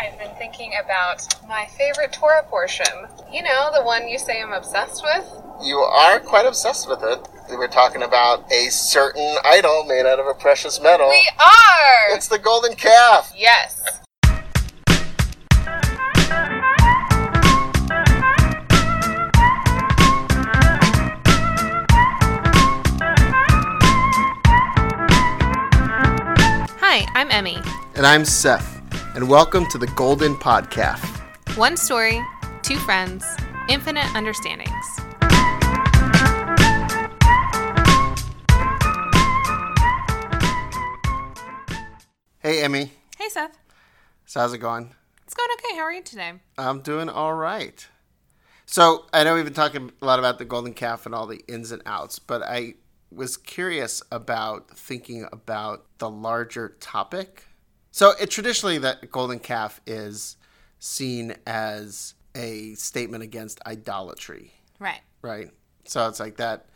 I've been thinking about my favorite Torah portion. You know, the one you say I'm obsessed with? You are quite obsessed with it. We were talking about a certain idol made out of a precious metal. We are! It's the golden calf. Yes. Hi, I'm Emme. And I'm Seth. And welcome to the Golden Podcast. One story, two friends, infinite understandings. Hey, Emme. Hey, Seth. So, how's it going? It's going okay. How are you today? I'm doing all right. So, I know we've been talking a lot about the golden calf and all the ins and outs, but I was curious about thinking about the larger topic. So, it traditionally that golden calf is seen as a statement against idolatry, Right. right? So, it's like that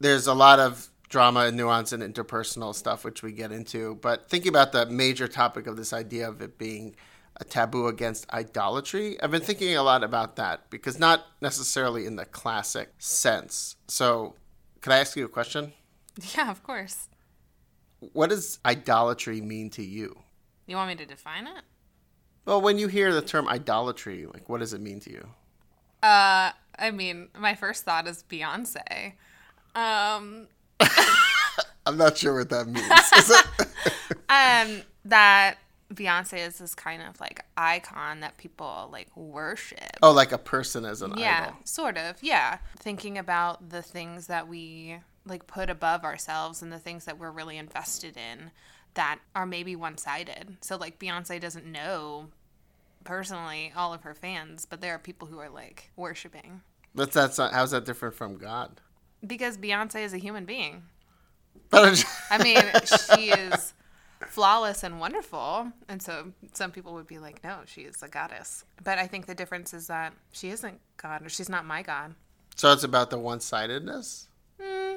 there's a lot of drama and nuance and interpersonal stuff which we get into but thinking about the major topic of this idea of it being a taboo against idolatry i've been thinking a lot about that because not necessarily in the classic sense so could i ask you a question Yeah, of course. what does idolatry mean to you You want me to define it? well when you hear the term idolatry like what does it mean to you Uh, I mean, my first thought is Beyonce. Um, i'm not sure what that means Is it- um, that Beyonce is this kind of like icon that people like worship. oh like a person as an yeah, idol sort of. Yeah, thinking about the things that we like put above ourselves and the things that we're really invested in that are maybe one-sided. So like Beyonce doesn't know personally all of her fans, but there are people who are like worshiping but that's not how's that different from god because Beyonce is a human being. but I mean, she is flawless and wonderful. And so some people would be like, no, she is a goddess. But I think the difference is that she isn't God or she's not my God. so it's about the one-sidedness hmm.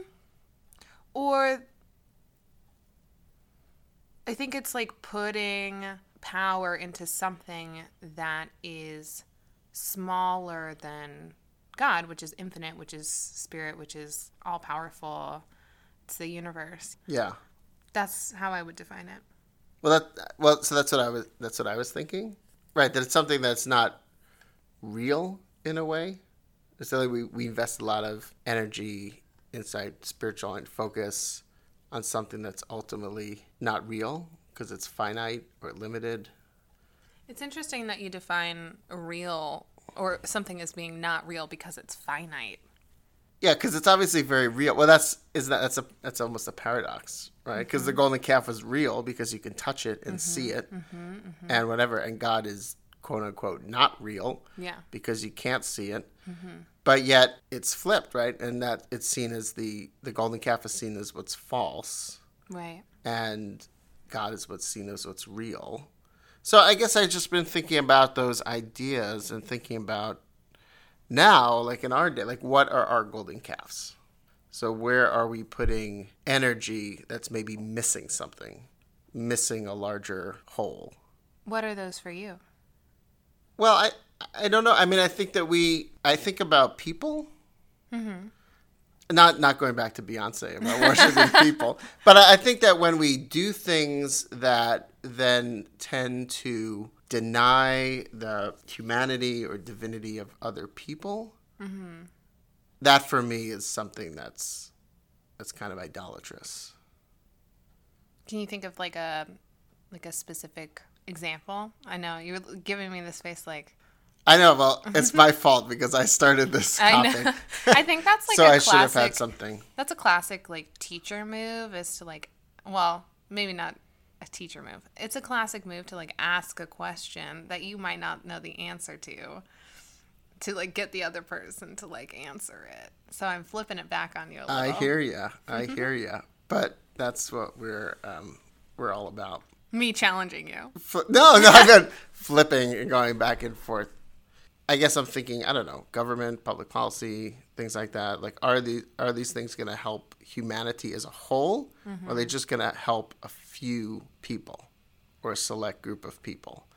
Or I think it's like putting power into something that is smaller than God, which is infinite, which is spirit, which is all powerful. It's the universe. yeah That's how I would define it. Well, that well, so that's what I was. That's what I was thinking. Right, that it's something that's not real in a way. It's so we we invest a lot of energy inside spiritual and focus on something that's ultimately not real because it's finite or limited. It's interesting that you define real or something as being not real because it's finite. Yeah, because it's obviously very real. Well, that's is that that's a that's almost a paradox, right? Because the mm-hmm. golden calf was real because you can touch it and see mm-hmm. it, mm-hmm. and whatever. And God is quote unquote not real, Yeah. because you can't see it. Mm-hmm. But yet it's flipped, right? And that it's seen as the the golden calf is seen as what's false, Right. and God is what's seen as what's real. So I guess I've just been thinking about those ideas and thinking about now, like in our day, like what are our golden calves? So where are we putting energy that's maybe missing something, missing a larger whole? What are those for you? Well, I I don't know. I mean, I think that we I think about people. Mm-hmm. Not not going back to Beyonce about worshiping people, but I, I think that when we do things that then tend to deny the humanity or divinity of other people, mm-hmm. that for me is something that's that's kind of idolatrous. Can you think of like a like a specific example? I know you're giving me this face like I know. Well, it's my fault because I started this I topic. know. I think that's like so a I should have had something. That's a classic like teacher move is to like well, maybe not a teacher move. It's a classic move to like ask a question that you might not know the answer to to like get the other person to like answer it. So I'm flipping it back on you a little. I hear ya. I hear ya. But that's what we're um, we're all about. Me challenging you. Fli no, no, I've been flipping and going back and forth. I guess I'm thinking, I don't know, government, public policy, things like that. Like, are these are these things going to help humanity as a whole, or are they mm-hmm. just going to help a few people or a select group of people?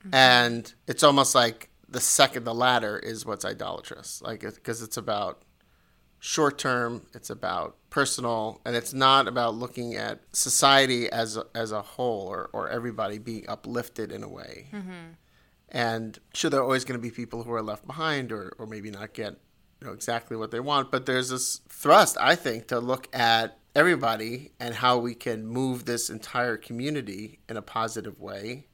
Mm-hmm. And it's almost like the second, the latter is what's idolatrous. Like, because it's about short term, it's about personal, and it's not about looking at society as a, as a whole or, or everybody being uplifted in a way. Mm-hmm. And sure, there are always going to be people who are left behind or, or maybe not get you know, exactly what they want. But there's this thrust, I think, to look at everybody and how we can move this entire community in a positive way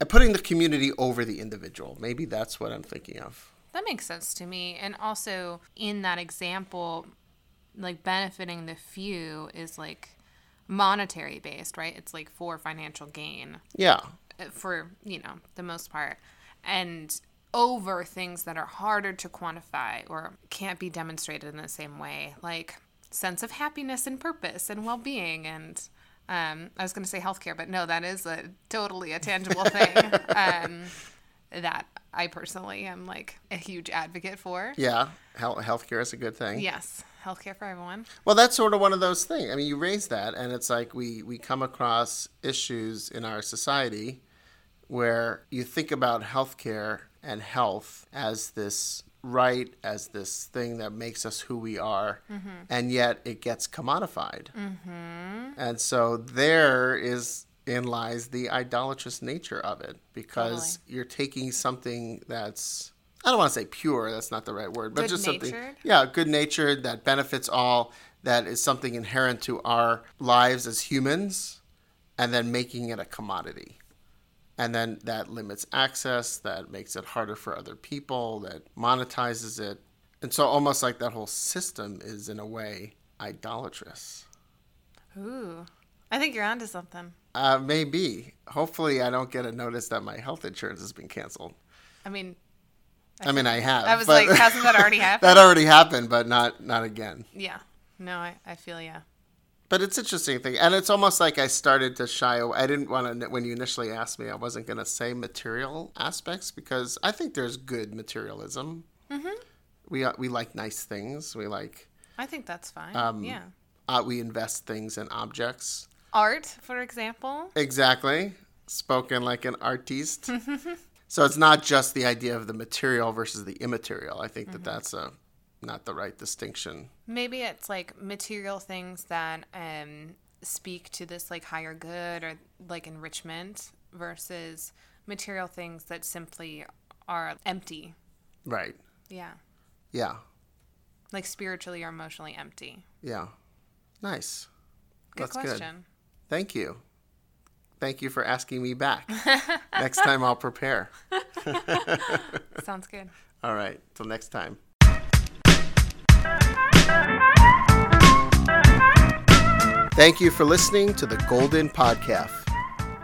and putting the community over the individual. Maybe that's what I'm thinking of. That makes sense to me. And also, in that example, like benefiting the few is like monetary based, right? It's like for financial gain Yeah. uh, for, you know, the most part. And over things that are harder to quantify or can't be demonstrated in the same way, like sense of happiness and purpose and well being and um, I was going to say healthcare, but no, that is a totally a tangible thing um, that I personally am like a huge advocate for. Yeah. Health, healthcare is a good thing. Yes, healthcare for everyone. Well, that's sort of one of those things. I mean, you raise that, and it's like we, we come across issues in our society where you think about healthcare and health as this right, as this thing that makes us who we are, mm-hmm. and yet it gets commodified. Mm-hmm. And so there is in lies the idolatrous nature of it because you're taking something that's I don't want to say pure, that's not the right word, but just something yeah, good natured that benefits all, that is something inherent to our lives as humans, and then making it a commodity. And then that limits access, that makes it harder for other people, that monetizes it. And so almost like that whole system is in a way idolatrous. Ooh, I think you're onto something. Uh, maybe. Hopefully, I don't get a notice that my health insurance has been canceled. I mean, I mean, I have. I was like, hasn't that already happened? that already happened, but not not again. yeah. No, I, I feel yeah. But it's interesting thing, and it's almost like I started to shy away. I didn't want to when you initially asked me. I wasn't going to say material aspects because I think there's good materialism. Mm-hmm. We uh, we like nice things. We like I think that's fine. Um, yeah. uh, we invest things in objects. Art, for example. Exactly. Spoken like an artiste. so it's not just the idea of the material versus the immaterial. I think that that's a not the right distinction. Maybe it's like material things that um, speak to this like higher good or like enrichment versus material things that simply are empty. Right. Yeah. Yeah. Like spiritually or emotionally empty. Yeah. Nice. Good That's good. question. Thank you. Thank you for asking me back. next time I'll prepare. Sounds good. All right. Till next time. Thank you for listening to the Golden Podcast.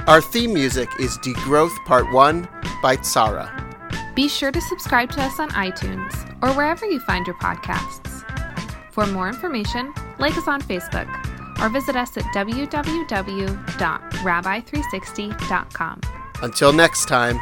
Our theme music is Degrowth Part 1 by Tsara. Be sure to subscribe to us on iTunes or wherever you find your podcasts. For more information, like us on Facebook or visit us at www.rabbi360.com. Until next time.